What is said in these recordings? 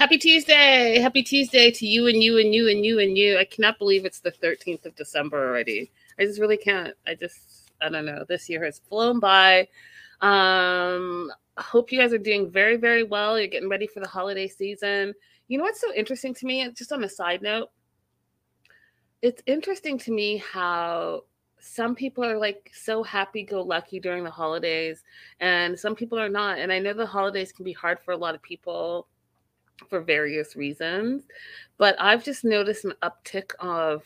Happy Tuesday. Happy Tuesday to you and you and you and you and you. I cannot believe it's the 13th of December already. I just really can't. I just, I don't know. This year has flown by. Um, I hope you guys are doing very, very well. You're getting ready for the holiday season. You know what's so interesting to me? Just on a side note, it's interesting to me how some people are like so happy go lucky during the holidays and some people are not and i know the holidays can be hard for a lot of people for various reasons. But I've just noticed an uptick of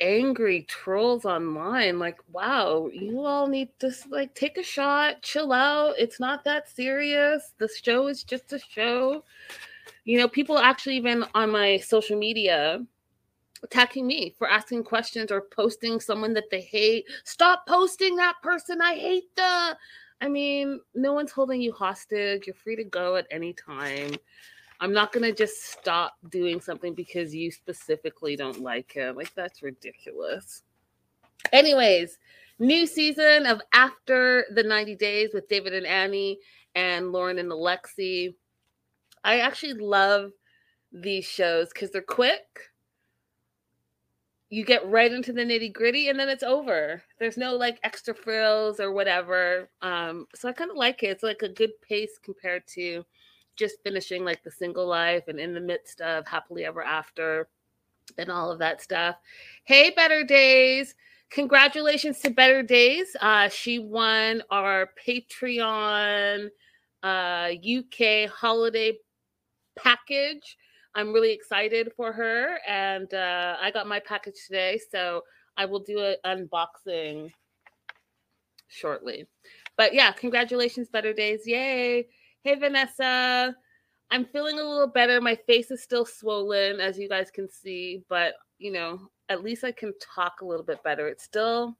angry trolls online like wow you all need to like take a shot chill out it's not that serious the show is just a show you know people actually even on my social media attacking me for asking questions or posting someone that they hate stop posting that person i hate the I mean, no one's holding you hostage. You're free to go at any time. I'm not going to just stop doing something because you specifically don't like it. Like, that's ridiculous. Anyways, new season of After the 90 Days with David and Annie and Loren and Alexei. I actually love these shows because they're quick you get right into the nitty gritty and then it's over. There's no like extra frills or whatever. Um, so I kind of like it. It's like a good pace compared to just finishing like the single life and in the midst of happily ever after and all of that stuff. Hey, Better Days. Congratulations to Better Days. Uh, she won our Patreon uh, UK holiday package. I'm really excited for her, and uh, I got my package today, so I will do an unboxing shortly. But yeah, congratulations, Better Days. Yay. Hey, Vanessa. I'm feeling a little better. My face is still swollen, as you guys can see, but you know, at least I can talk a little bit better. It's still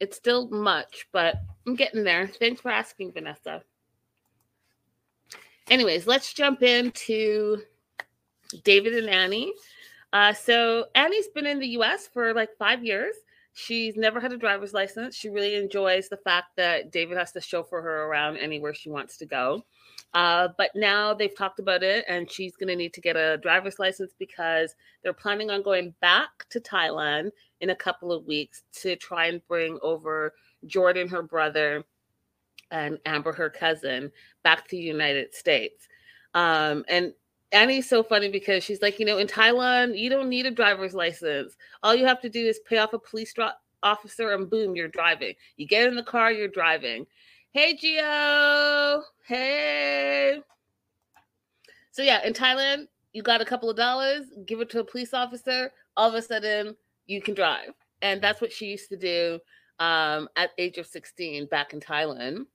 it's still much, but I'm getting there. Thanks for asking, Vanessa anyways, let's jump into David and Annie. Uh, so Annie's been in the U.S. for like five years. She's never had a driver's license. She really enjoys the fact that David has to chauffeur her around anywhere she wants to go. Uh, but now they've talked about it, and she's going to need to get a driver's license because they're planning on going back to Thailand in a couple of weeks to try and bring over Jordan, her brother, and Amber, her cousin, back to the United States. Um, and Annie's so funny because she's like, you know, in Thailand, you don't need a driver's license. All you have to do is pay off a police dro- officer, and boom, you're driving. You get in the car, you're driving. Hey, Gio. Hey. So yeah, in Thailand, you got a couple of dollars, give it to a police officer. All of a sudden, you can drive, and that's what she used to do um, at age of 16 back in Thailand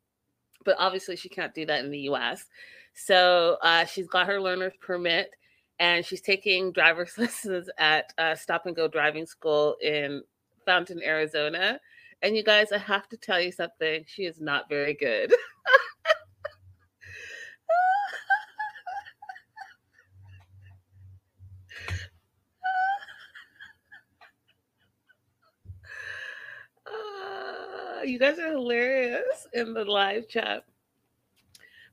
but obviously she can't do that in the US. So uh, she's got her learner's permit and she's taking driver's lessons at uh, Stop and Go Driving School in Fountain, Arizona. And you guys, I have to tell you something. She is not very good. you guys are hilarious in the live chat.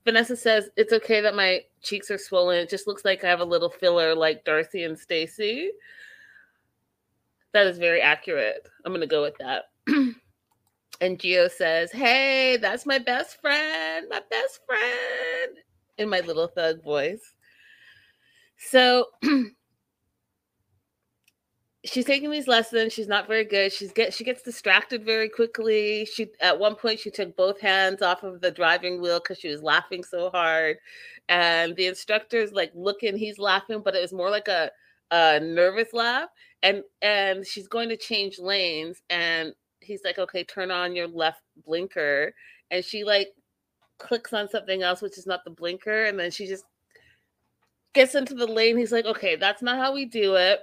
Vanessa says it's okay that my cheeks are swollen. It just looks like I have a little filler like Darcy and Stacy. That is very accurate. I'm to go with that. and Gio says, Hey, that's my best friend, my best friend, in my little thug voice. So she's taking these lessons. She's not very good. She's get she gets distracted very quickly. She at one point she took both hands off of the driving wheel because she was laughing so hard, and the instructor's like looking. He's laughing, but it was more like a a nervous laugh. And and she's going to change lanes, and he's like, "Okay, turn on your left blinker," and she like clicks on something else, which is not the blinker, and then she just gets into the lane. He's like, "Okay, that's not how we do it."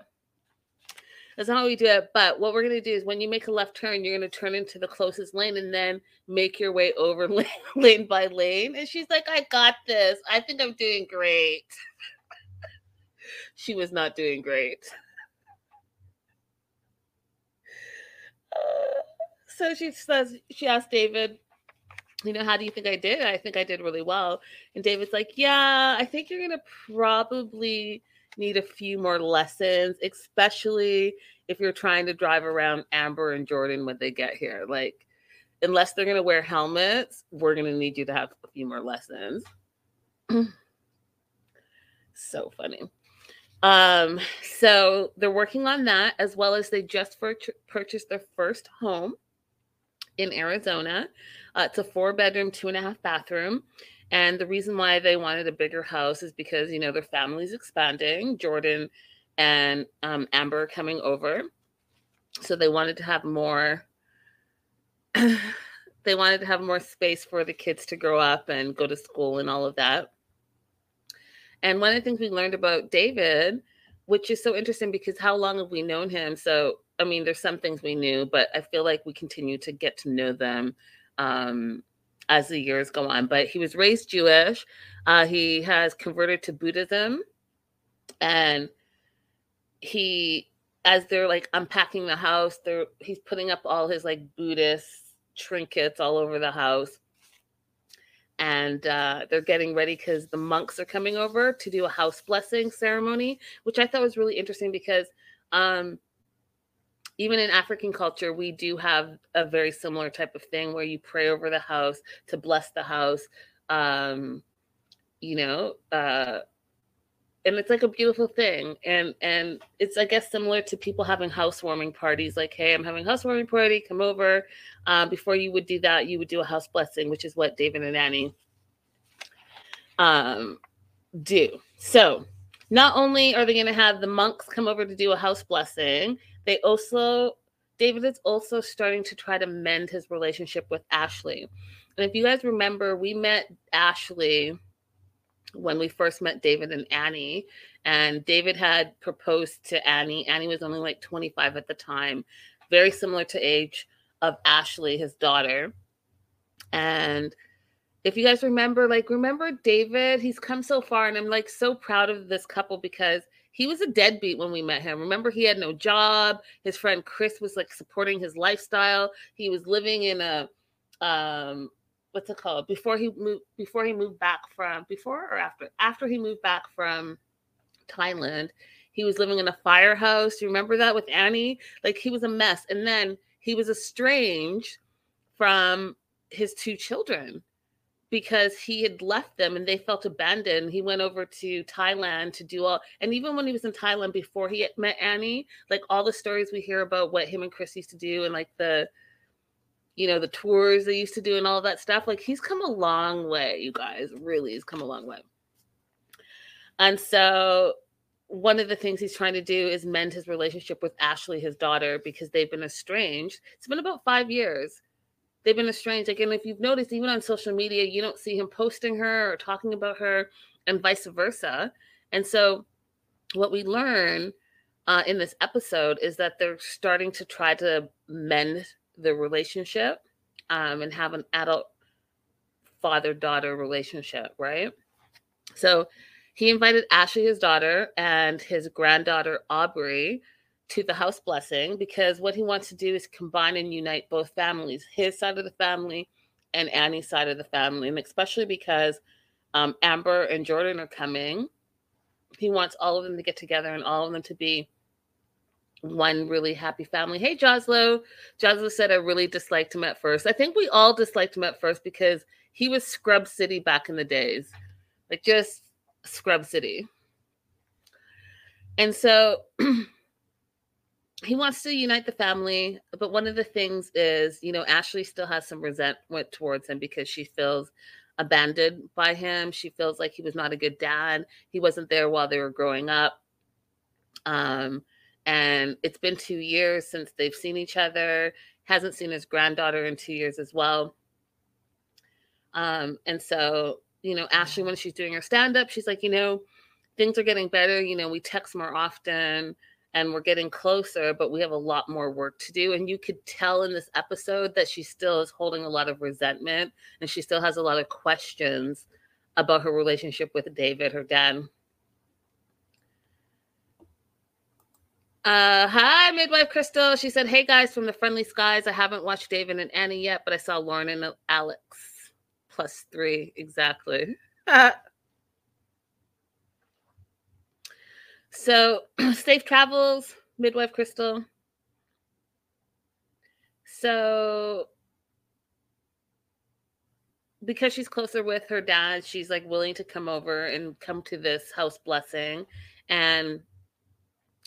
That's not how we do it. But what we're going to do is when you make a left turn, you're going to turn into the closest lane and then make your way over lane, lane by lane. And she's like, I got this. I think I'm doing great. she was not doing great. So she says, she asked David, you know, how do you think I did? I think I did really well. And David's like, yeah, I think you're going to probably need a few more lessons, especially if you're trying to drive around Amber and Jordan when they get here. Like, unless they're going to wear helmets, we're going to need you to have a few more lessons. so funny. Um, so they're working on that as well as they just for- purchased their first home in Arizona. Uh, it's a four bedroom, two and a half bathroom. And the reason why they wanted a bigger house is because, you know, their family's expanding. Jordan and um, Amber are coming over. So they wanted to have more. they wanted to have more space for the kids to grow up and go to school and all of that. And one of the things we learned about David, which is so interesting because how long have we known him? So, I mean, there's some things we knew, but I feel like we continue to get to know them um, as the years go on. But he was raised Jewish. Uh, he has converted to Buddhism, and he, as they're like unpacking the house, they're he's putting up all his like Buddhist trinkets all over the house. And uh, they're getting ready because the monks are coming over to do a house blessing ceremony, which I thought was really interesting because um, even in African culture, we do have a very similar type of thing where you pray over the house to bless the house. Um, you know, uh, and it's like a beautiful thing and and it's i guess similar to people having housewarming parties like hey i'm having a housewarming party come over uh, before you would do that you would do a house blessing which is what david and annie um, do so not only are they going to have the monks come over to do a house blessing they also, David is also starting to try to mend his relationship with Ashley. And if you guys remember, we met Ashley when we first met David and Annie. And David had proposed to Annie. Annie was only like 25 at the time, very similar to age of Ashley, his daughter. And if you guys remember, like, remember David, he's come so far, and I'm like so proud of this couple because he was a deadbeat when we met him. Remember, he had no job. His friend Chris was like supporting his lifestyle. He was living in a um what's it called? Before he moved before he moved back from before or after after he moved back from Thailand, he was living in a firehouse. You remember that with Annie? Like he was a mess. And then he was estranged from his two children because he had left them and they felt abandoned. He went over to Thailand to do all, and even when he was in Thailand before he met Annie, like all the stories we hear about what him and Chris used to do and like the, you know, the tours they used to do and all that stuff, like he's come a long way, you guys. Really, he's come a long way. And so one of the things he's trying to do is mend his relationship with Ashley, his daughter, because they've been estranged. It's been about five years they've been estranged. Like, and if you've noticed, even on social media, you don't see him posting her or talking about her, and vice versa. And so, what we learn uh, in this episode is that they're starting to try to mend the relationship um, and have an adult father daughter relationship, right? So, he invited Ashley, his daughter, and his granddaughter, Aubrey, to the house blessing because what he wants to do is combine and unite both families, his side of the family and Annie's side of the family. And especially because um, Amber and Jordan are coming, he wants all of them to get together and all of them to be one really happy family. Hey, Joslo. Joslo said I really disliked him at first. I think we all disliked him at first because he was Scrub City back in the days, like just Scrub City. And so he wants to unite the family, but one of the things is, you know, Ashley still has some resentment towards him because she feels abandoned by him. She feels like he was not a good dad. He wasn't there while they were growing up. Um, and it's been two years since they've seen each other. Hasn't seen his granddaughter in two years as well. Um, and so, you know, Ashley, when she's doing her stand up, she's like, you know, things are getting better. You know, we text more often and we're getting closer, but we have a lot more work to do. And you could tell in this episode that she still is holding a lot of resentment and she still has a lot of questions about her relationship with David, her dad. Uh, hi, midwife Crystal. She said, "Hey guys from the Friendly Skies. I haven't watched David and Annie yet, but I saw Loren and Alex. plus three exactly. so safe travels, midwife Crystal. So because she's closer with her dad, she's like willing to come over and come to this house blessing. And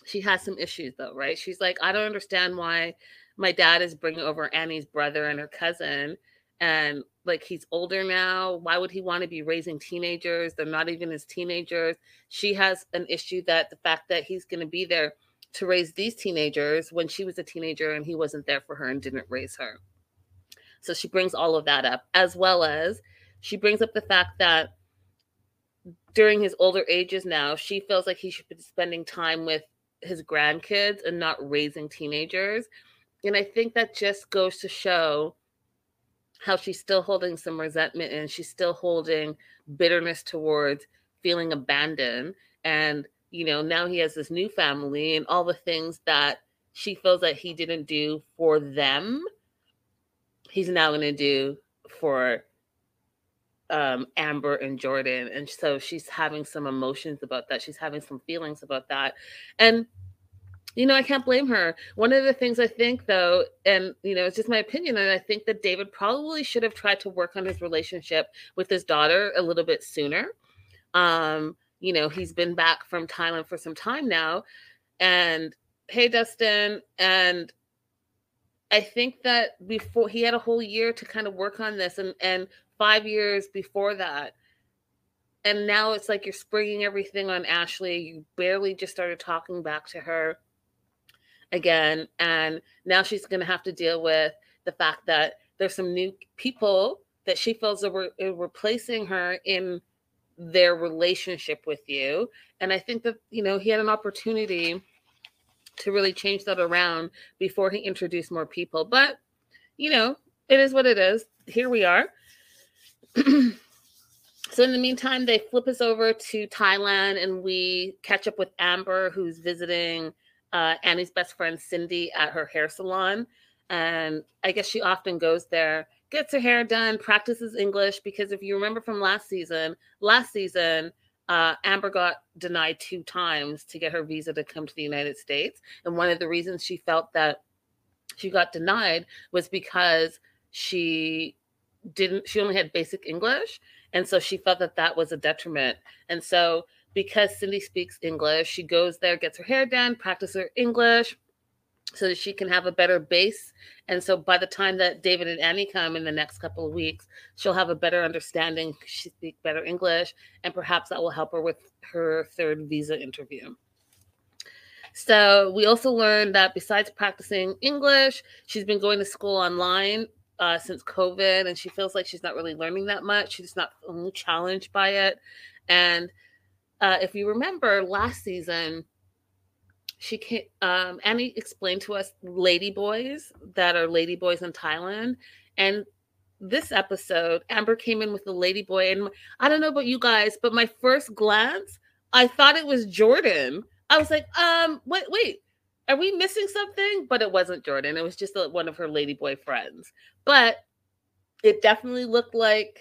she has some issues though, right? She's like, I don't understand why my dad is bringing over Annie's brother and her cousin. And like, he's older now. Why would he want to be raising teenagers? They're not even his teenagers. She has an issue that the fact that he's going to be there to raise these teenagers when she was a teenager and he wasn't there for her and didn't raise her. So she brings all of that up, as well as she brings up the fact that during his older ages now, she feels like he should be spending time with his grandkids and not raising teenagers. And I think that just goes to show how she's still holding some resentment and she's still holding bitterness towards feeling abandoned. And, you know, now he has this new family and all the things that she feels that he didn't do for them, he's now going to do for um, Amber and Jordan. And so she's having some emotions about that. She's having some feelings about that. And, you know, I can't blame her. One of the things I think, though, and, you know, it's just my opinion, and I think that David probably should have tried to work on his relationship with his daughter a little bit sooner. Um, you know, he's been back from Thailand for some time now. And, hey, Dustin, and I think that before he had a whole year to kind of work on this and and five years before that. And now it's like you're springing everything on Ashley. You barely just started talking back to her again. And now she's going to have to deal with the fact that there's some new people that she feels are re- replacing her in their relationship with you. And I think that, you know, he had an opportunity to really change that around before he introduced more people. But, you know, it is what it is. Here we are. so in the meantime, they flip us over to Thailand and we catch up with Amber, who's visiting uh, Annie's best friend Cindy at her hair salon. And I guess she often goes there, gets her hair done, practices English. Because if you remember from last season, last season, uh, Amber got denied two times to get her visa to come to the United States. And one of the reasons she felt that she got denied was because she didn't she only had basic english and so she felt that that was a detriment and so because cindy speaks english she goes there gets her hair done practice her english so that she can have a better base and so by the time that david and annie come in the next couple of weeks she'll have a better understanding she speaks better english and perhaps that will help her with her third visa interview so we also learned that besides practicing english she's been going to school online uh, since COVID, and she feels like she's not really learning that much. She's not challenged by it. And uh, if you remember last season, she came, um, Annie explained to us lady boys that are lady boys in Thailand. And this episode, Amber came in with the lady boy. And I don't know about you guys, but my first glance, I thought it was Jordan. I was like, um, wait, wait, are we missing something? But it wasn't Jordan. It was just a, one of her ladyboy friends. But it definitely looked like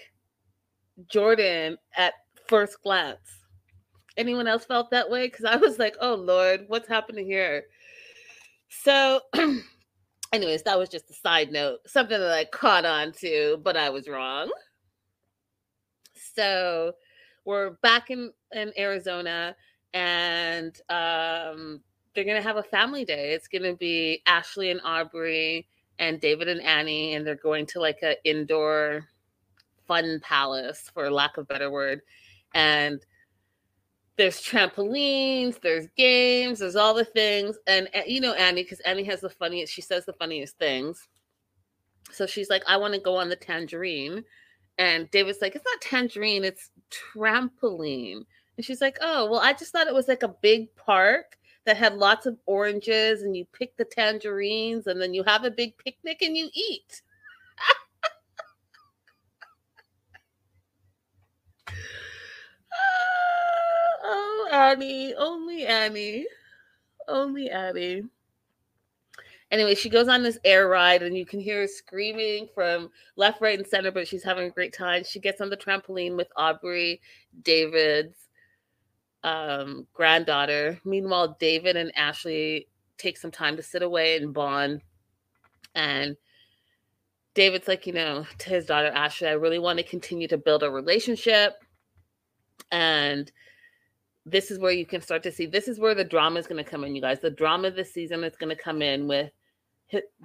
Jordan at first glance. Anyone else felt that way? Because I was like, oh Lord, what's happening here? So, anyways, that was just a side note, something that I caught on to, but I was wrong. So, we're back in, in Arizona and um, they're going to have a family day. It's going to be Ashley and Aubrey and David and Annie, and they're going to like an indoor fun palace, for lack of better word. And there's trampolines, there's games, there's all the things. And eh, you know, Annie, because Annie has the funniest, she says the funniest things. So she's like, I want to go on the tangerine. And David's like, it's not tangerine, it's trampoline. And she's like, oh, well, I just thought it was like a big park that had lots of oranges and you pick the tangerines and then you have a big picnic and you eat. oh, Annie, only Annie, only Annie. Anyway, she goes on this air ride and you can hear her screaming from left, right, and center, but she's having a great time. She gets on the trampoline with Aubrey, David's um, granddaughter. Meanwhile, David and Ashley take some time to sit away and bond. And David's like, you know, to his daughter Ashley, I really want to continue to build a relationship. And this is where you can start to see this is where the drama is going to come in, you guys. The drama this season is going to come in with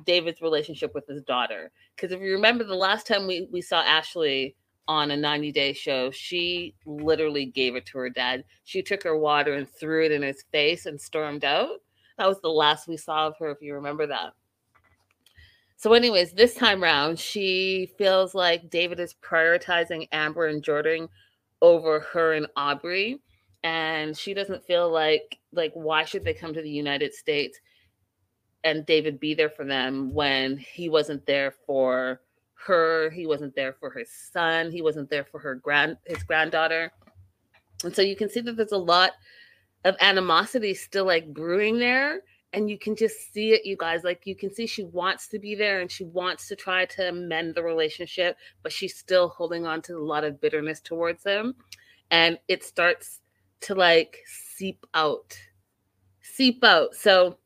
David's relationship with his daughter. Because if you remember the last time we, we saw Ashley on a 90 day show, she literally gave it to her dad. She took her water and threw it in his face and stormed out. That was the last we saw of her, if you remember that. So, anyways, this time around, she feels like David is prioritizing Amber and Jordan over her and Aubrey. And she doesn't feel like like why should they come to the United States and David be there for them when he wasn't there for her, he wasn't there for his son, he wasn't there for her grand his granddaughter. And so you can see that there's a lot of animosity still like brewing there and you can just see it you guys like you can see she wants to be there and she wants to try to mend the relationship but she's still holding on to a lot of bitterness towards him and it starts to like seep out seep out so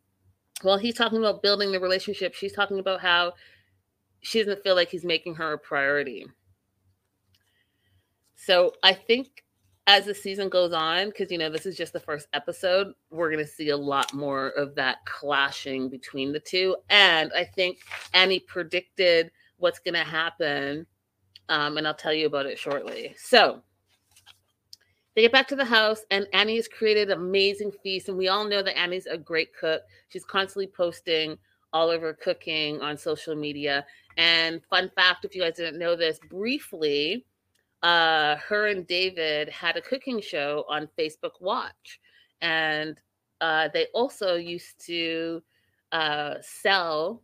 while he's talking about building the relationship, she's talking about how she doesn't feel like he's making her a priority. So I think as the season goes on, because you know this is just the first episode, we're going to see a lot more of that clashing between the two. And I think Annie predicted what's going to happen, um, and I'll tell you about it shortly. So they get back to the house, and Annie has created an amazing feast. And we all know that Annie's a great cook. She's constantly posting all of her cooking on social media. And fun fact, if you guys didn't know this, briefly, uh, her and David had a cooking show on Facebook Watch. And uh, they also used to uh, sell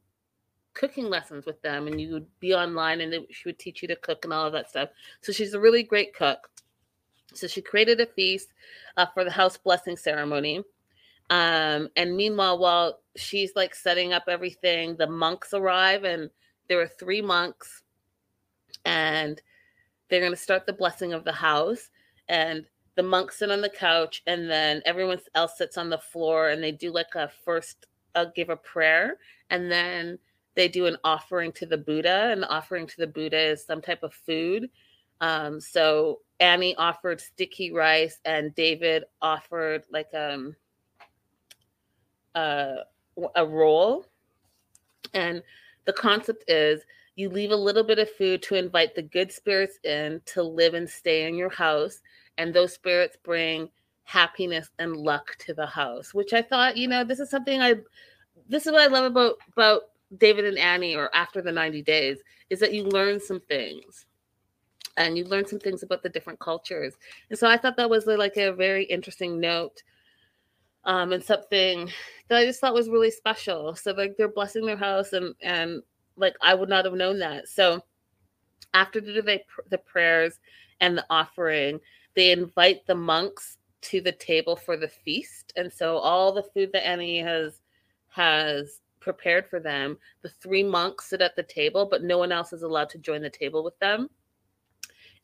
cooking lessons with them, and you would be online and they, she would teach you to cook and all of that stuff. So she's a really great cook. So she created a feast uh, for the house blessing ceremony. Um, and meanwhile, while she's like setting up everything, the monks arrive, and there are three monks, and they're going to start the blessing of the house. And the monks sit on the couch, and then everyone else sits on the floor, and they do like a first uh, give a prayer, and then they do an offering to the Buddha. And the offering to the Buddha is some type of food. Um, so Annie offered sticky rice, and David offered like um uh, a roll. And the concept is you leave a little bit of food to invite the good spirits in to live and stay in your house, and those spirits bring happiness and luck to the house. Which I thought, you know, this is something I this is what I love about about David and Annie or after the 90 days is that you learn some things and you learn some things about the different cultures. And so I thought that was like a very interesting note um, and something that I just thought was really special. So like they're blessing their house and and like I would not have known that. So after the the prayers and the offering, they invite the monks to the table for the feast. And so all the food that Annie has has prepared for them, the three monks sit at the table, but no one else is allowed to join the table with them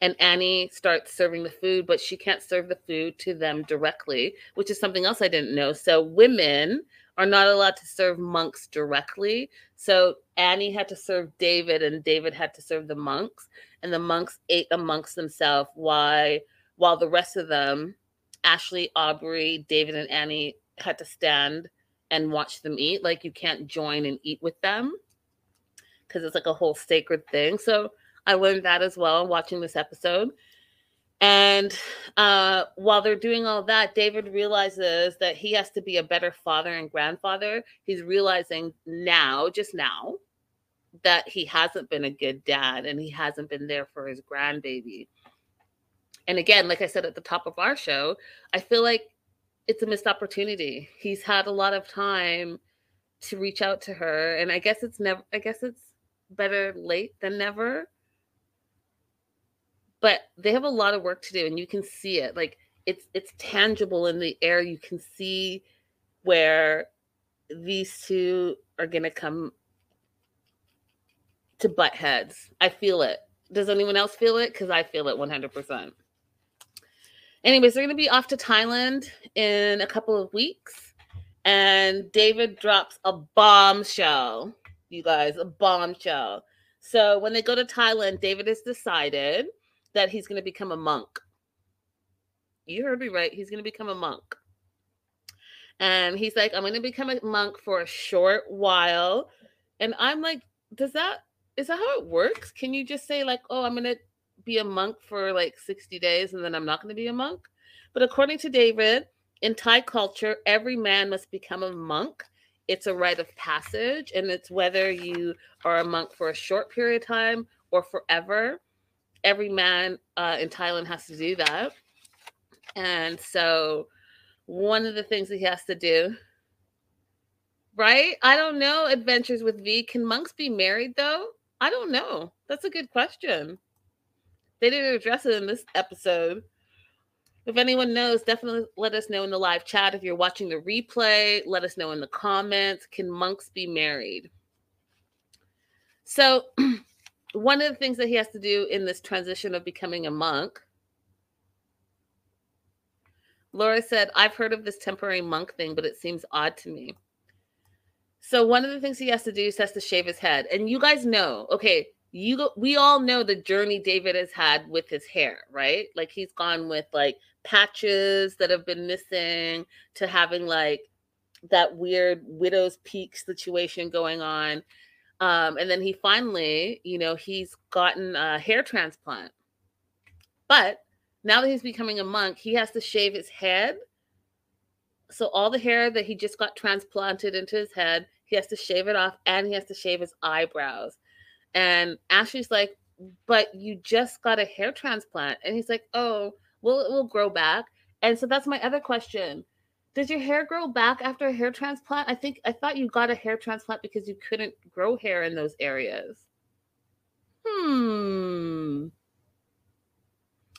and Annie starts serving the food, but she can't serve the food to them directly, which is something else I didn't know. So women are not allowed to serve monks directly. So Annie had to serve David, and David had to serve the monks, and the monks ate amongst themselves. Why? While the rest of them, Ashley, Aubrey, David, and Annie, had to stand and watch them eat. Like you can't join and eat with them because it's like a whole sacred thing. So I learned that as well watching this episode. And uh, while they're doing all that, David realizes that he has to be a better father and grandfather. He's realizing now, just now, that he hasn't been a good dad and he hasn't been there for his grandbaby. And again, like I said at the top of our show, I feel like it's a missed opportunity. He's had a lot of time to reach out to her, and I guess it's never. I guess it's better late than never but they have a lot of work to do and you can see it like it's it's tangible in the air you can see where these two are going to come to butt heads. I feel it. Does anyone else feel it? Because I feel it 100%. Anyways, they're going to be off to Thailand in a couple of weeks. And David drops a bombshell, you guys, a bombshell. So when they go to Thailand, David has decided that he's going to become a monk. You heard me right. He's going to become a monk. And he's like, I'm going to become a monk for a short while. And I'm like, does that, is that how it works? Can you just say, like, oh, I'm going to be a monk for like 60 days and then I'm not going to be a monk? But according to David, in Thai culture, every man must become a monk. It's a rite of passage, and it's whether you are a monk for a short period of time or forever. Every man uh, in Thailand has to do that. And so, one of the things that he has to do, right? I don't know. Adventures with V. Can monks be married though? I don't know. That's a good question. They didn't address it in this episode. If anyone knows, definitely let us know in the live chat. If you're watching the replay, let us know in the comments. Can monks be married? So, one of the things that he has to do in this transition of becoming a monk Laura said, I've heard of this temporary monk thing, but it seems odd to me. So one of the things he has to do is has to shave his head. And you guys know, okay, you go, we all know the journey David has had with his hair, right? Like he's gone with like patches that have been missing to having like that weird widow's peak situation going on. Um, and then he finally, you know, he's gotten a hair transplant. But now that he's becoming a monk, he has to shave his head. So all the hair that he just got transplanted into his head, he has to shave it off and he has to shave his eyebrows. And Ashley's like, but you just got a hair transplant. And he's like, oh, well, it will grow back. And so that's my other question. Does your hair grow back after a hair transplant? I think I thought you got a hair transplant because you couldn't grow hair in those areas. Hmm.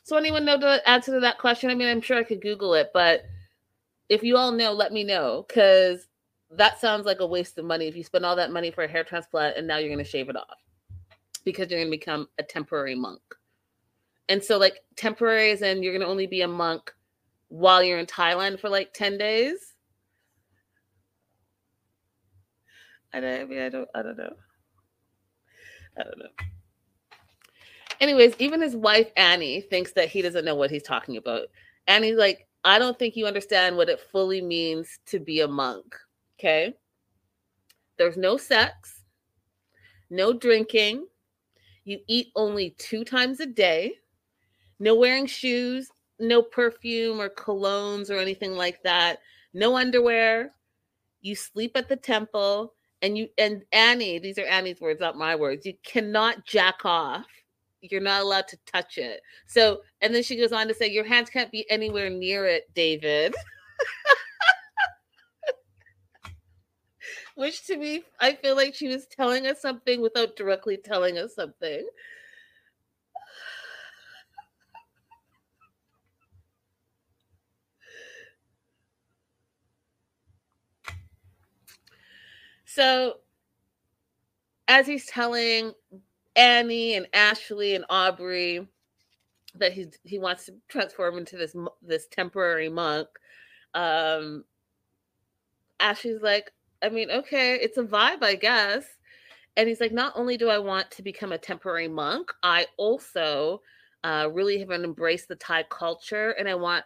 So anyone know the answer to that question? I mean, I'm sure I could Google it, but if you all know, let me know because that sounds like a waste of money if you spend all that money for a hair transplant and now you're going to shave it off because you're going to become a temporary monk. And so, like, temporary is in you're going to only be a monk while you're in Thailand for like 10 days. I, don't, I mean, I don't, I don't know. I don't know. Anyways, even his wife Annie thinks that he doesn't know what he's talking about. Annie's like, I don't think you understand what it fully means to be a monk. Okay. There's no sex, no drinking. You eat only two times a day, no wearing shoes, no perfume or colognes or anything like that, no underwear. You sleep at the temple and you and Annie, these are Annie's words, not my words. You cannot jack off you're not allowed to touch it. So, and then she goes on to say, Your hands can't be anywhere near it, David. Which to me, I feel like she was telling us something without directly telling us something. So, as he's telling Annie and Ashley and Aubrey that he's he wants to transform into this this temporary monk. Um, Ashley's like, I mean, okay, it's a vibe, I guess. And he's like, not only do I want to become a temporary monk, I also uh, really have embraced the Thai culture, and I want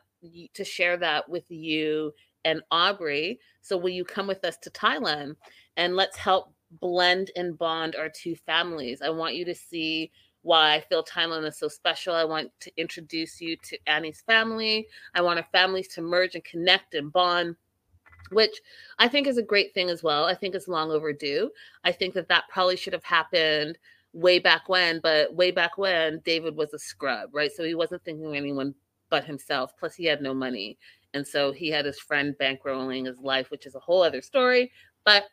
to share that with you and Aubrey. So will you come with us to Thailand and let's help blend and bond our two families. I want you to see why I feel Thailand is so special. I want to introduce you to Annie's family. I want our families to merge and connect and bond, which I think is a great thing as well. I think it's long overdue. I think that that probably should have happened way back when, but way back when David was a scrub, right? So he wasn't thinking of anyone but himself. Plus, he had no money. And so he had his friend bankrolling his life, which is a whole other story. But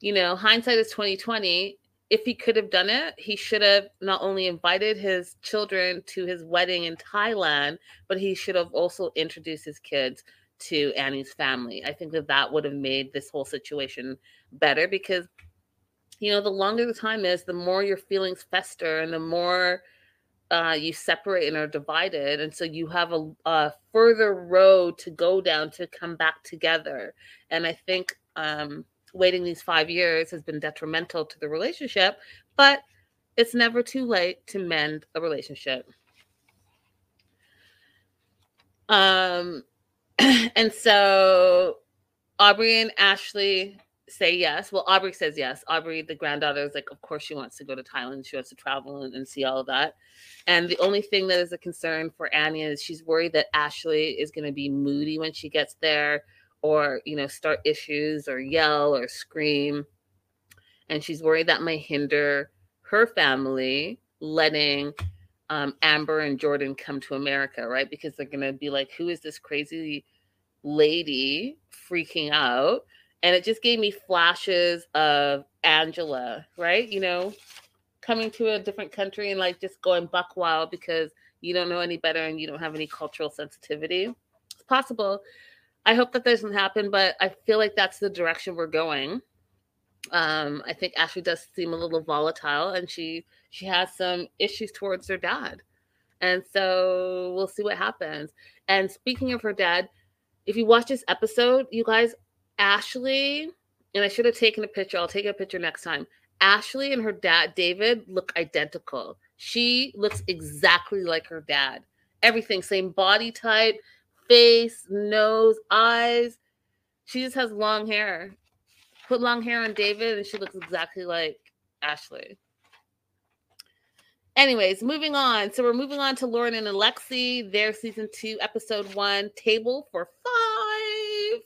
you know, hindsight is 2020. If he could have done it, he should have not only invited his children to his wedding in Thailand, but he should have also introduced his kids to Annie's family. I think that that would have made this whole situation better because, you know, the longer the time is, the more your feelings fester and the more uh, you separate and are divided. And so you have a, a, further road to go down to come back together. And I think um, waiting these five years has been detrimental to the relationship, but it's never too late to mend a relationship. Um, and so Aubrey and Ashley say yes. Well, Aubrey says yes. Aubrey, the granddaughter, is like, of course, she wants to go to Thailand. She wants to travel and, and see all of that. And the only thing that is a concern for Annie is she's worried that Ashley is going to be moody when she gets there or, you know, start issues or yell or scream. And she's worried that might hinder her family letting um, Amber and Jordan come to America, right? Because they're going to be like, who is this crazy lady freaking out? And it just gave me flashes of Angela, right? You know, coming to a different country and like just going buck wild because you don't know any better and you don't have any cultural sensitivity. It's possible. I hope that doesn't happen, but I feel like that's the direction we're going. Um, I think Ashley does seem a little volatile and she she has some issues towards her dad. And so we'll see what happens. And speaking of her dad, if you watch this episode, you guys, Ashley, and I should have taken a picture. I'll take a picture next time. Ashley and her dad, David, look identical. She looks exactly like her dad. Everything, same body type, face, nose, eyes. She just has long hair. Put long hair on David, and she looks exactly like Ashley. Anyways, moving on. So we're moving on to Loren and Alexei, their season two, episode one, table for five.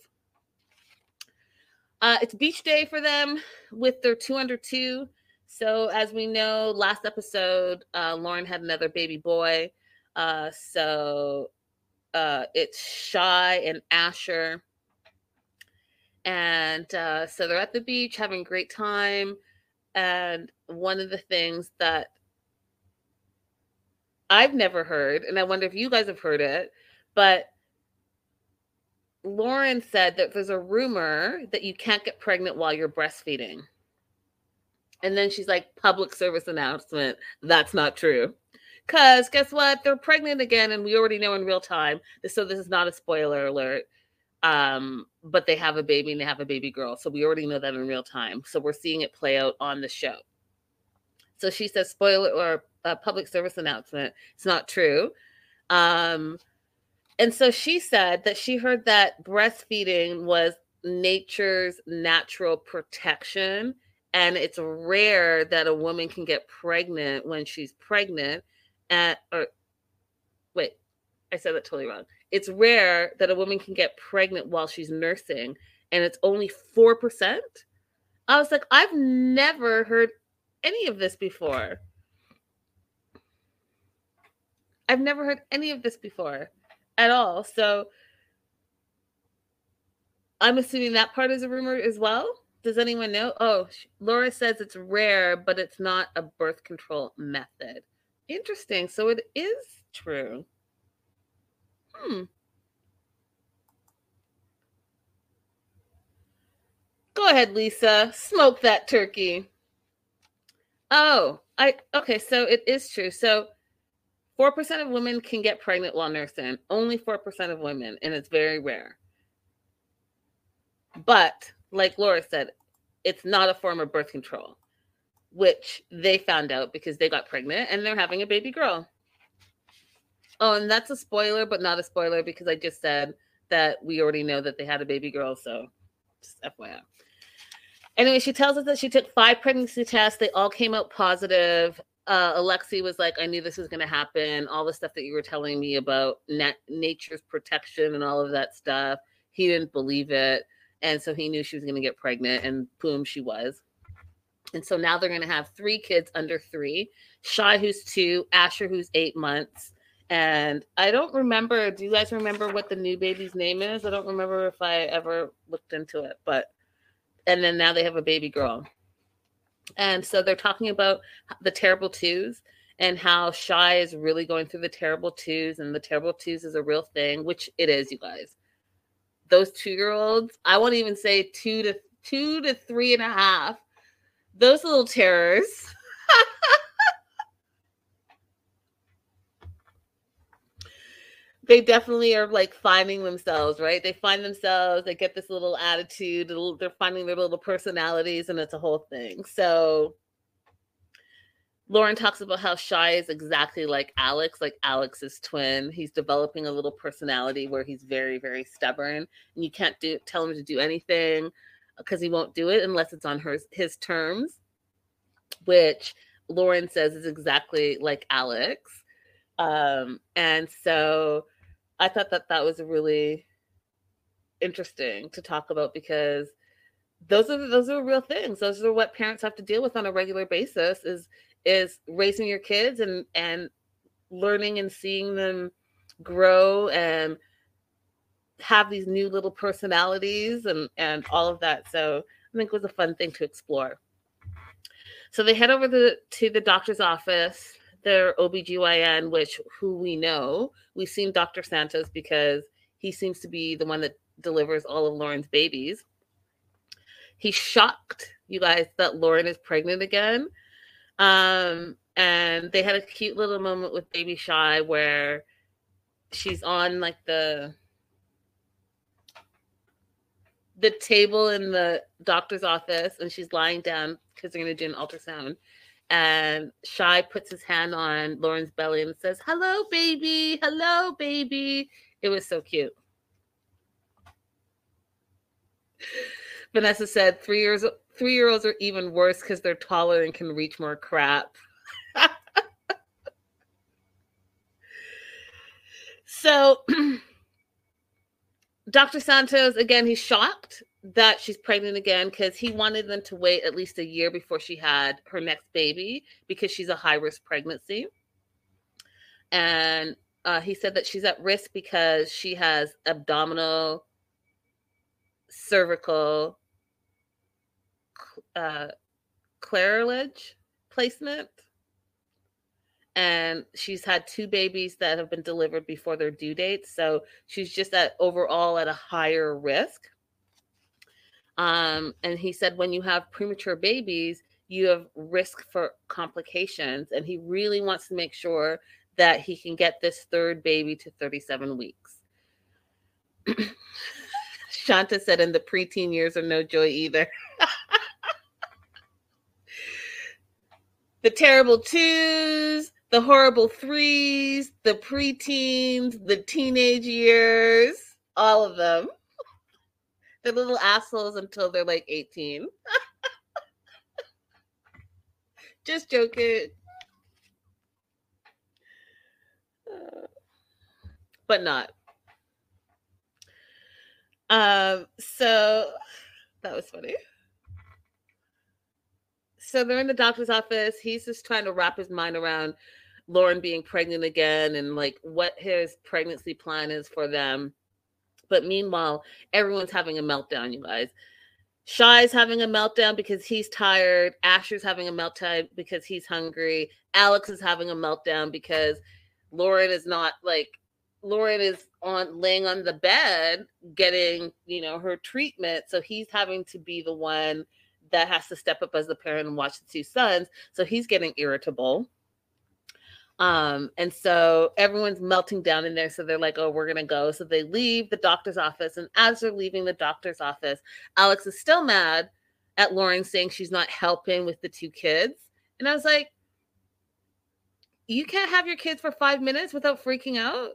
Uh, it's beach day for them with their two under two. So as we know, last episode, uh, Loren had another baby boy. Uh, so uh, it's Shai and Asher. And uh, so they're at the beach having a great time. And one of the things that I've never heard, and I wonder if you guys have heard it, but Loren said that there's a rumor that you can't get pregnant while you're breastfeeding. And then she's like, public service announcement. That's not true. Because guess what? They're pregnant again, and we already know in real time. So this is not a spoiler alert. Um, but they have a baby and they have a baby girl. So we already know that in real time. So we're seeing it play out on the show. So she says, spoiler or a public service announcement. It's not true. Um, and so she said that she heard that breastfeeding was nature's natural protection. And it's rare that a woman can get pregnant when she's pregnant. At, or wait, I said that totally wrong. It's rare that a woman can get pregnant while she's nursing, and it's only 4%. I was like, I've never heard any of this before. I've never heard any of this before at all. So I'm assuming that part is a rumor as well. Does anyone know? Oh, Laura says it's rare, but it's not a birth control method. Interesting. So it is true. Hmm. Go ahead, Lisa. Smoke that turkey. Oh, I okay, so it is true. So 4% of women can get pregnant while nursing, only 4% of women, and it's very rare. But, like Laura said, it's not a form of birth control, which they found out because they got pregnant and they're having a baby girl. Oh, and that's a spoiler, but not a spoiler because I just said that we already know that they had a baby girl. So, just FYI. Anyway, she tells us that she took five pregnancy tests. They all came out positive uh, Alexei was like, I knew this was going to happen. All the stuff that you were telling me about nat- nature's protection and all of that stuff. He didn't believe it. And so he knew she was going to get pregnant, and boom, she was. And so now they're going to have three kids under three Shai, who's two, Asher, who's eight months. And I don't remember. Do you guys remember what the new baby's name is? I don't remember if I ever looked into it, but and then now they have a baby girl. And so they're talking about the terrible twos and how Shai is really going through the terrible twos, and the terrible twos is a real thing, which it is, you guys. those two year olds, I won't even say two to two to three and a half, those little terrors. they definitely are like finding themselves, right? They find themselves, they get this little attitude, they're finding their little personalities, and it's a whole thing. So, Loren talks about how Shai is exactly like Alex, like Alex's twin. He's developing a little personality where he's very, very stubborn, and you can't do tell him to do anything because he won't do it unless it's on her his terms, which Loren says is exactly like Alex. Um, and so I thought that that was really interesting to talk about because those are those are real things. Those are what parents have to deal with on a regular basis is is raising your kids and and learning and seeing them grow and have these new little personalities and and all of that. So I think it was a fun thing to explore. So they head over the, to the doctor's office their OBGYN, which who we know, we've seen Dr. Santos because he seems to be the one that delivers all of Loren's babies. He's shocked, you guys, that Loren is pregnant again. Um, and they had a cute little moment with baby Shai where she's on like the the table in the doctor's office and she's lying down because they're going to do an ultrasound and Shai puts his hand on Loren's belly and says, Hello, baby. Hello, baby. It was so cute. Vanessa said three years three year olds are even worse because they're taller and can reach more crap. so Dr. Santos, again, he's shocked that she's pregnant again because he wanted them to wait at least a year before she had her next baby because she's a high risk pregnancy. And uh, he said that she's at risk because she has abdominal, cervical, uh, placement. And she's had two babies that have been delivered before their due dates. So she's just at overall at a higher risk. Um, and he said when you have premature babies, you have risk for complications. And he really wants to make sure that he can get this third baby to 37 weeks. Shanta said, in the preteen years are no joy either. the terrible twos, the horrible threes, the preteens, the teenage years, all of them. They're little assholes until they're like 18. Just joking. But not. Um, so that was funny. So they're in the doctor's office. He's just trying to wrap his mind around Loren being pregnant again and like what his pregnancy plan is for them. But meanwhile, everyone's having a meltdown, you guys. Shai's having a meltdown because he's tired. Asher's having a meltdown because he's hungry. Alex is having a meltdown because Loren is not like Loren is on laying on the bed getting, you know, her treatment. So he's having to be the one that has to step up as the parent and watch the two sons. So he's getting irritable. Um, and so everyone's melting down in there. So they're like, oh, we're going to go. So they leave the doctor's office. And as they're leaving the doctor's office, Alex is still mad at Loren saying she's not helping with the two kids. And I was like, you can't have your kids for five minutes without freaking out.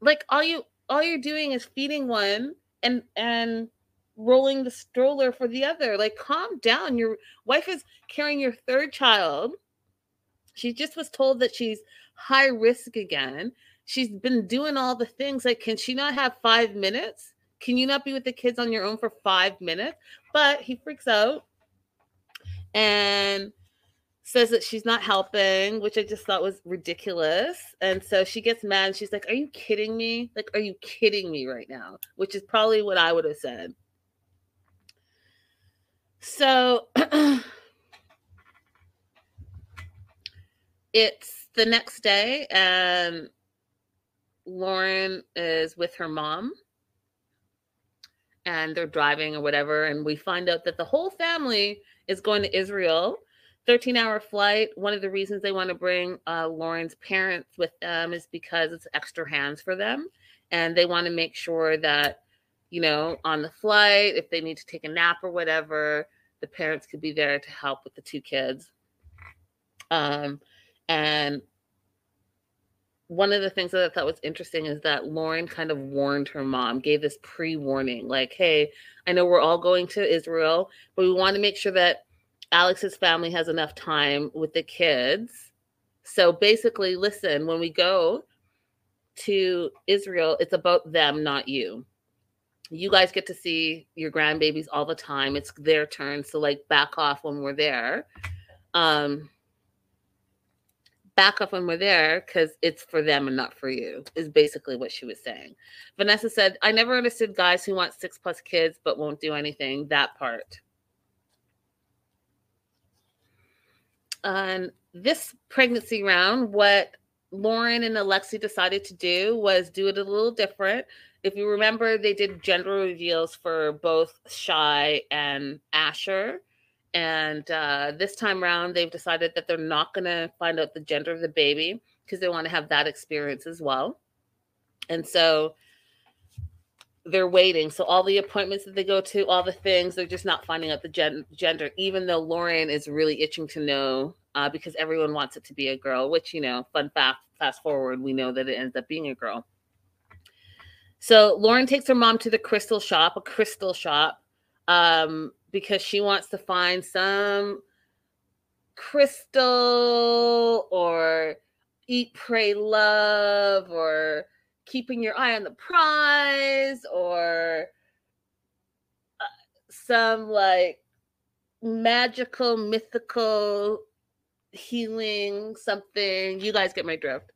Like all you all you're doing is feeding one and and rolling the stroller for the other. Like calm down. Your wife is carrying your third child she just was told that she's high risk again. She's been doing all the things. Like, can she not have five minutes? Can you not be with the kids on your own for five minutes? But he freaks out and says that she's not helping, which I just thought was ridiculous. And so she gets mad. And she's like, Are you kidding me? Like, are you kidding me right now? Which is probably what I would have said. So it's the next day and Loren is with her mom and they're driving or whatever. And we find out that the whole family is going to Israel 13 hour flight. One of the reasons they want to bring uh, Loren's parents with them is because it's extra hands for them. And they want to make sure that, you know, on the flight, if they need to take a nap or whatever, the parents could be there to help with the two kids. Um, and one of the things that I thought was interesting is that Loren kind of warned her mom, gave this pre warning like, hey, I know we're all going to Israel, but we want to make sure that Alex's family has enough time with the kids. So basically, listen, when we go to Israel, it's about them, not you. You guys get to see your grandbabies all the time. It's their turn. So, like, back off when we're there. Um, back up when we're there because it's for them and not for you, is basically what she was saying. Vanessa said, I never understood guys who want six plus kids but won't do anything. That part. On this pregnancy round, what Loren and Alexei decided to do was do it a little different. If you remember, they did gender reveals for both Shai and Asher. And uh, this time around, they've decided that they're not going to find out the gender of the baby because they want to have that experience as well. And so they're waiting. So all the appointments that they go to, all the things, they're just not finding out the gen- gender, even though Loren is really itching to know uh, because everyone wants it to be a girl, which, you know, fun fact, fast forward, we know that it ends up being a girl. So Loren takes her mom to the crystal shop, a crystal shop. Um, because she wants to find some crystal or eat, pray, love, or keeping your eye on the prize, or uh, some like magical, mythical healing something. You guys get my drift.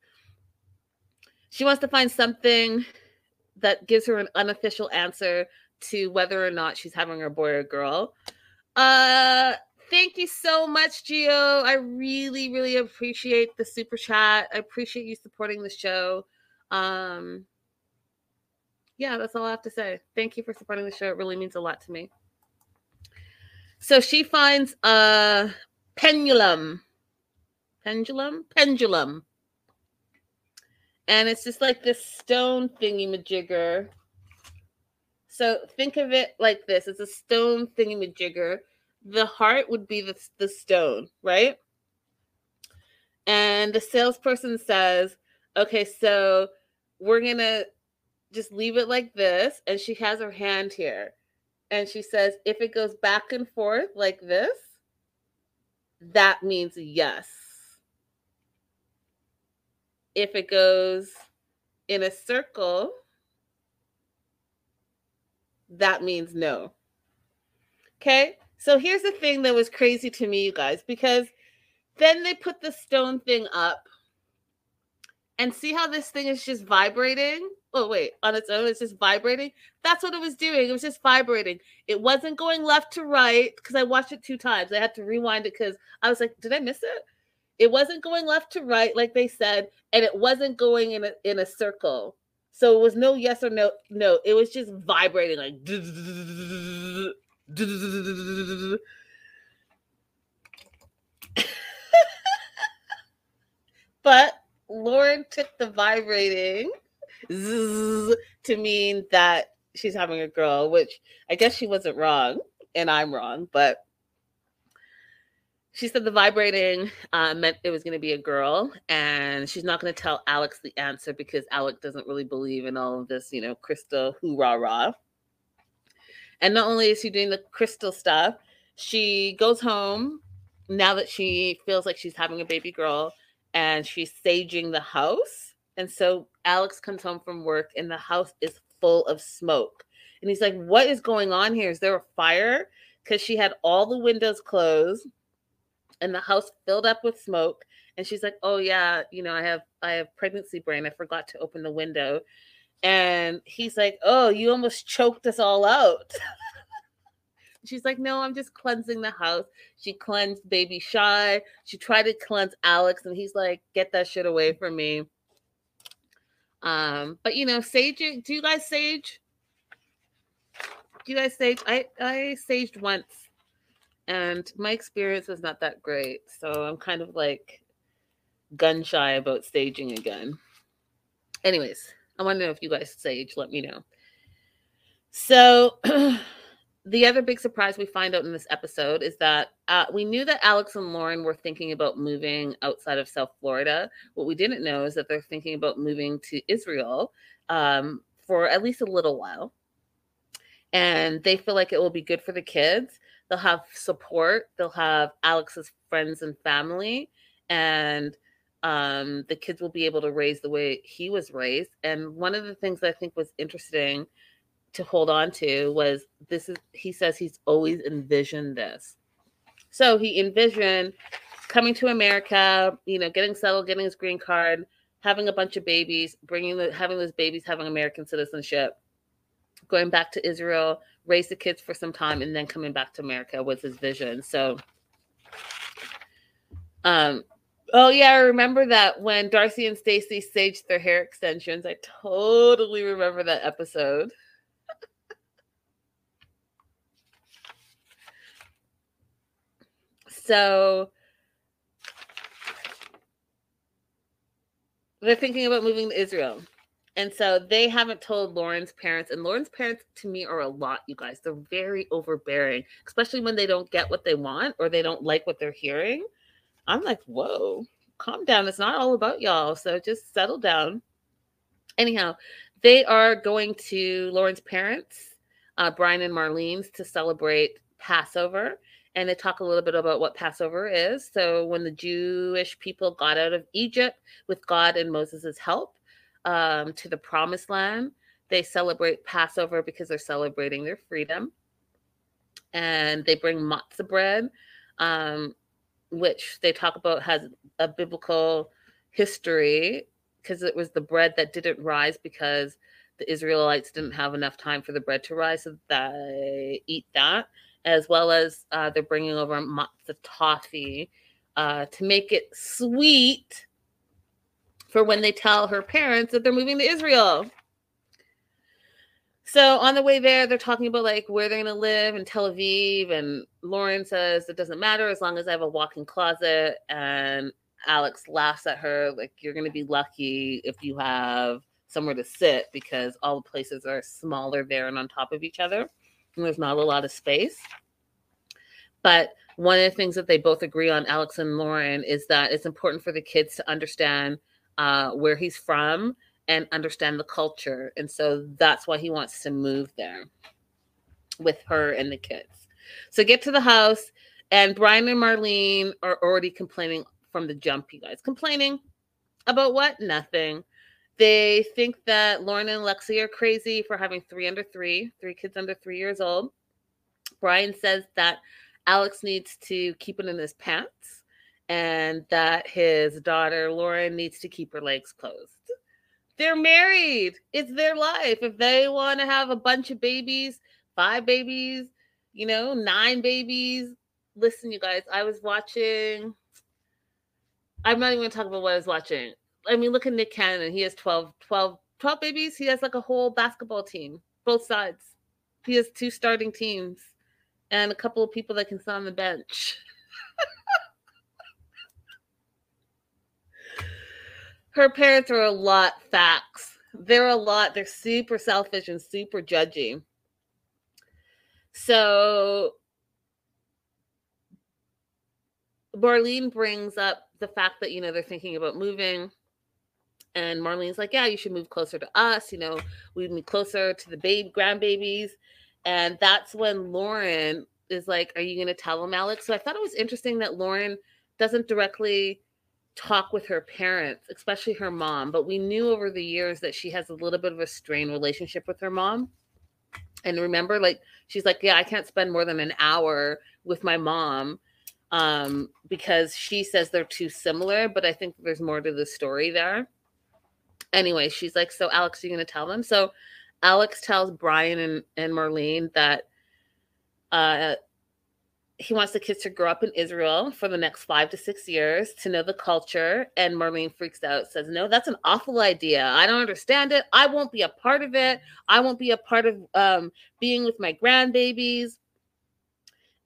She wants to find something that gives her an unofficial answer to whether or not she's having a boy or girl. Uh thank you so much, Gio. I really, really appreciate the super chat. I appreciate you supporting the show. Um yeah, that's all I have to say. Thank you for supporting the show. It really means a lot to me. So she finds a pendulum. Pendulum? Pendulum. And it's just like this stone thingy majigger so think of it like this: it's a stone thingamajigger. The heart would be the, the stone, right? And the salesperson says, "Okay, so we're gonna just leave it like this." And she has her hand here, and she says, "If it goes back and forth like this, that means yes." If it goes in a circle, that means no. Okay. So here's the thing that was crazy to me, you guys, because then they put the stone thing up and see how this thing is just vibrating. Oh, wait, on its own, it's just vibrating. That's what it was doing. It was just vibrating. It wasn't going left to right because I watched it two times. I had to rewind it because I was like, did I miss it? It wasn't going left to right, like they said, and it wasn't going in a in a circle. So it was no yes or no. No, it was just vibrating like. but Loren took the vibrating to mean that she's having a girl, which I guess she wasn't wrong, and I'm wrong, but she said the vibrating uh, meant it was going to be a girl, and she's not going to tell Alex the answer because Alex doesn't really believe in all of this, you know, crystal hoorah rah. And not only is she doing the crystal stuff, she goes home now that she feels like she's having a baby girl, and she's saging the house. And so Alex comes home from work, and the house is full of smoke. And he's like, What is going on here? Is there a fire? Because she had all the windows closed and the house filled up with smoke and she's like oh yeah you know i have i have pregnancy brain i forgot to open the window. And he's like oh you almost choked us all out. She's like no i'm just cleansing the house. She cleansed baby Shai. She tried to cleanse alex and he's like get that shit away from me. Um but you know sage do you guys sage? Do you guys sage? I I saged once, and my experience was not that great. So I'm kind of like gun shy about staging again. Anyways, I want to know if you guys stage, Let me know. So. the other big surprise we find out in this episode is that uh, we knew that Alex and Loren were thinking about moving outside of South Florida. What we didn't know is that they're thinking about moving to Israel um, for at least a little while. And they feel like it will be good for the kids. They'll have support, they'll have Alex's friends and family, and um, the kids will be able to raise the way he was raised. And one of the things I think was interesting to hold on to was this is he says he's always envisioned this. So he envisioned coming to America, you know, getting settled, getting his green card, having a bunch of babies, bringing the having those babies having American citizenship, going back to Israel, raise the kids for some time, and then coming back to America was his vision. So, um, oh yeah, I remember that when Darcy and Stacy staged their hair extensions. I totally remember that episode. So they're thinking about moving to Israel. And so they haven't told Loren's parents. And Loren's parents, to me, are a lot, you guys. They're very overbearing, especially when they don't get what they want or they don't like what they're hearing. I'm like, whoa, calm down. It's not all about y'all. So just settle down. Anyhow, they are going to Loren's parents, uh, Brian and Marlene's, to celebrate Passover and they talk a little bit about what Passover is. So, when the Jewish people got out of Egypt with God and Moses' help um, to the promised land, they celebrate Passover because they're celebrating their freedom. And they bring matzah bread, um, which they talk about has a biblical history because it was the bread that didn't rise because the Israelites didn't have enough time for the bread to rise, so they eat that as well as uh, they're bringing over matzah toffee uh, to make it sweet for when they tell her parents that they're moving to Israel. So on the way there, they're talking about like where they're to live in Tel Aviv, and Loren says it doesn't matter as long as I have a walk-in closet. And Alex laughs at her like you're to be lucky if you have somewhere to sit because all the places are smaller there and on top of each other and there's not a lot of space. But one of the things that they both agree on, Alex and Loren, is that it's important for the kids to understand uh, where he's from and understand the culture. And so that's why he wants to move there with her and the kids. So get to the house, and Brian and Marlene are already complaining from the jump, you guys. Complaining about what? Nothing. They think that Loren and Lexi are crazy for having three under three, three kids under three years old. Brian says that Alex needs to keep it in his pants and that his daughter Loren needs to keep her legs closed. They're married. It's their life. If they want to have a bunch of babies, five babies, you know, nine babies. Listen, you guys, I was watching. I'm not even going to talk about what I was watching. I mean, look at Nick Cannon. He has 12, 12, 12 babies. He has like a whole basketball team, both sides. He has two starting teams and a couple of people that can sit on the bench. Her parents are a lot facts. They're a lot. They're super selfish and super judgy. So Marlene brings up the fact that you know they're thinking about moving and Marlene's like, yeah, you should move closer to us. You know, we move closer to the baby grandbabies. And that's when Loren is like, are you going to tell them, Alex? So I thought it was interesting that Loren doesn't directly talk with her parents, especially her mom. But we knew over the years that she has a little bit of a strained relationship with her mom. And remember, like, she's like, yeah, I can't spend more than an hour with my mom um, because she says they're too similar. But I think there's more to the story there anyway, she's like, So, Alex, are you to tell them? So, Alex tells Brian and, and Marlene that uh, he wants the kids to grow up in Israel for the next five to six years to know the culture. And Marlene freaks out, says, No, that's an awful idea. I don't understand it. I won't be a part of it. I won't be a part of um, being with my grandbabies.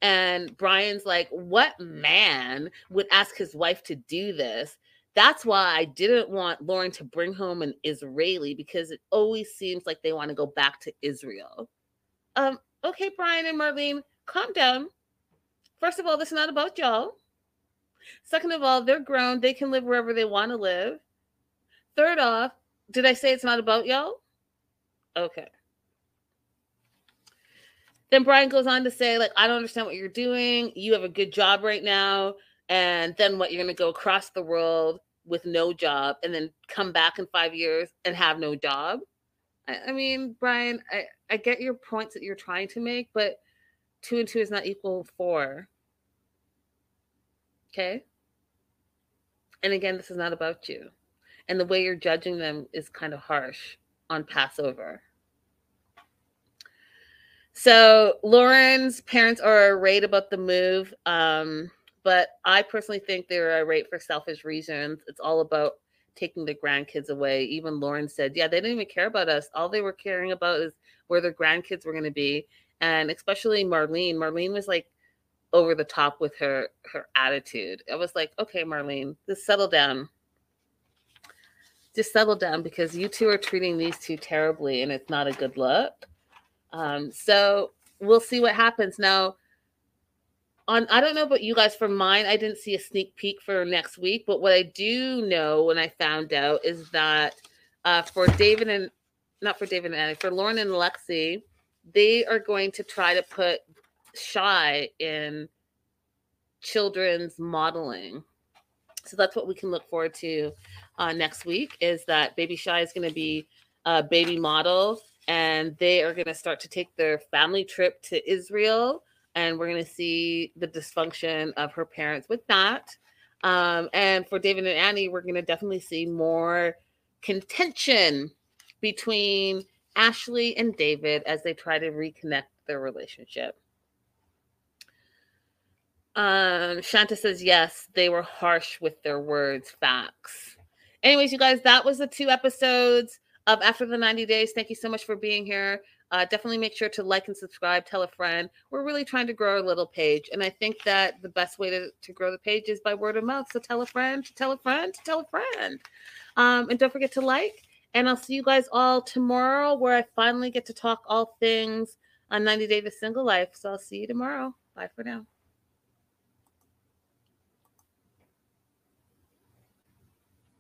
And Brian's like, What man would ask his wife to do this? That's why I didn't want Loren to bring home an Israeli because it always seems like they want to go back to Israel. Um, okay, Brian and Marlene, calm down First of all, this is not about y'all. Second of all, they're grown. They can live wherever they want to live. Third off, did I say it's not about y'all? Okay. Then Brian goes on to say, like, I don't understand what you're doing. You have a good job right now. And then what? You're going to go across the world with no job and then come back in five years and have no job. I, I mean, Brian, I, I get your points that you're trying to make, but two and two is not equal four. Okay. And again, this is not about you. And the way you're judging them is kind of harsh on Passover. So Loren's parents are irate about the move. Um, but I personally think they're irate for selfish reasons. It's all about taking the grandkids away. Even Loren said, yeah, they didn't even care about us. All they were caring about is where their grandkids were going to be. And especially Marlene. Marlene was like, over the top with her her attitude. I was like, okay, Marlene, just settle down. Just settle down because you two are treating these two terribly, and it's not a good look. Um, so we'll see what happens now. On I don't know about you guys. For mine, I didn't see a sneak peek for next week, but what I do know when I found out is that uh, for David and not for David and Annie, for Loren and Lexi, they are going to try to put Shai in children's modeling. So that's what we can look forward to uh, next week is that Baby Shai is going to be a baby model and they are going to start to take their family trip to Israel. And we're going to see the dysfunction of her parents with that. Um, and for David and Annie, we're going to definitely see more contention between Ashley and David as they try to reconnect their relationship. Um, Shanta says yes, they were harsh with their words. Facts. Anyways, you guys, that was the two episodes of After the 90 Days. Thank you so much for being here. Uh, definitely make sure to like and subscribe, tell a friend. We're really trying to grow our little page. And I think that the best way to, to grow the page is by word of mouth. So tell a friend, tell a friend, tell a friend. Um, and don't forget to like. And I'll see you guys all tomorrow where I finally get to talk all things on 90 Day to Single Life. So I'll see you tomorrow. Bye for now.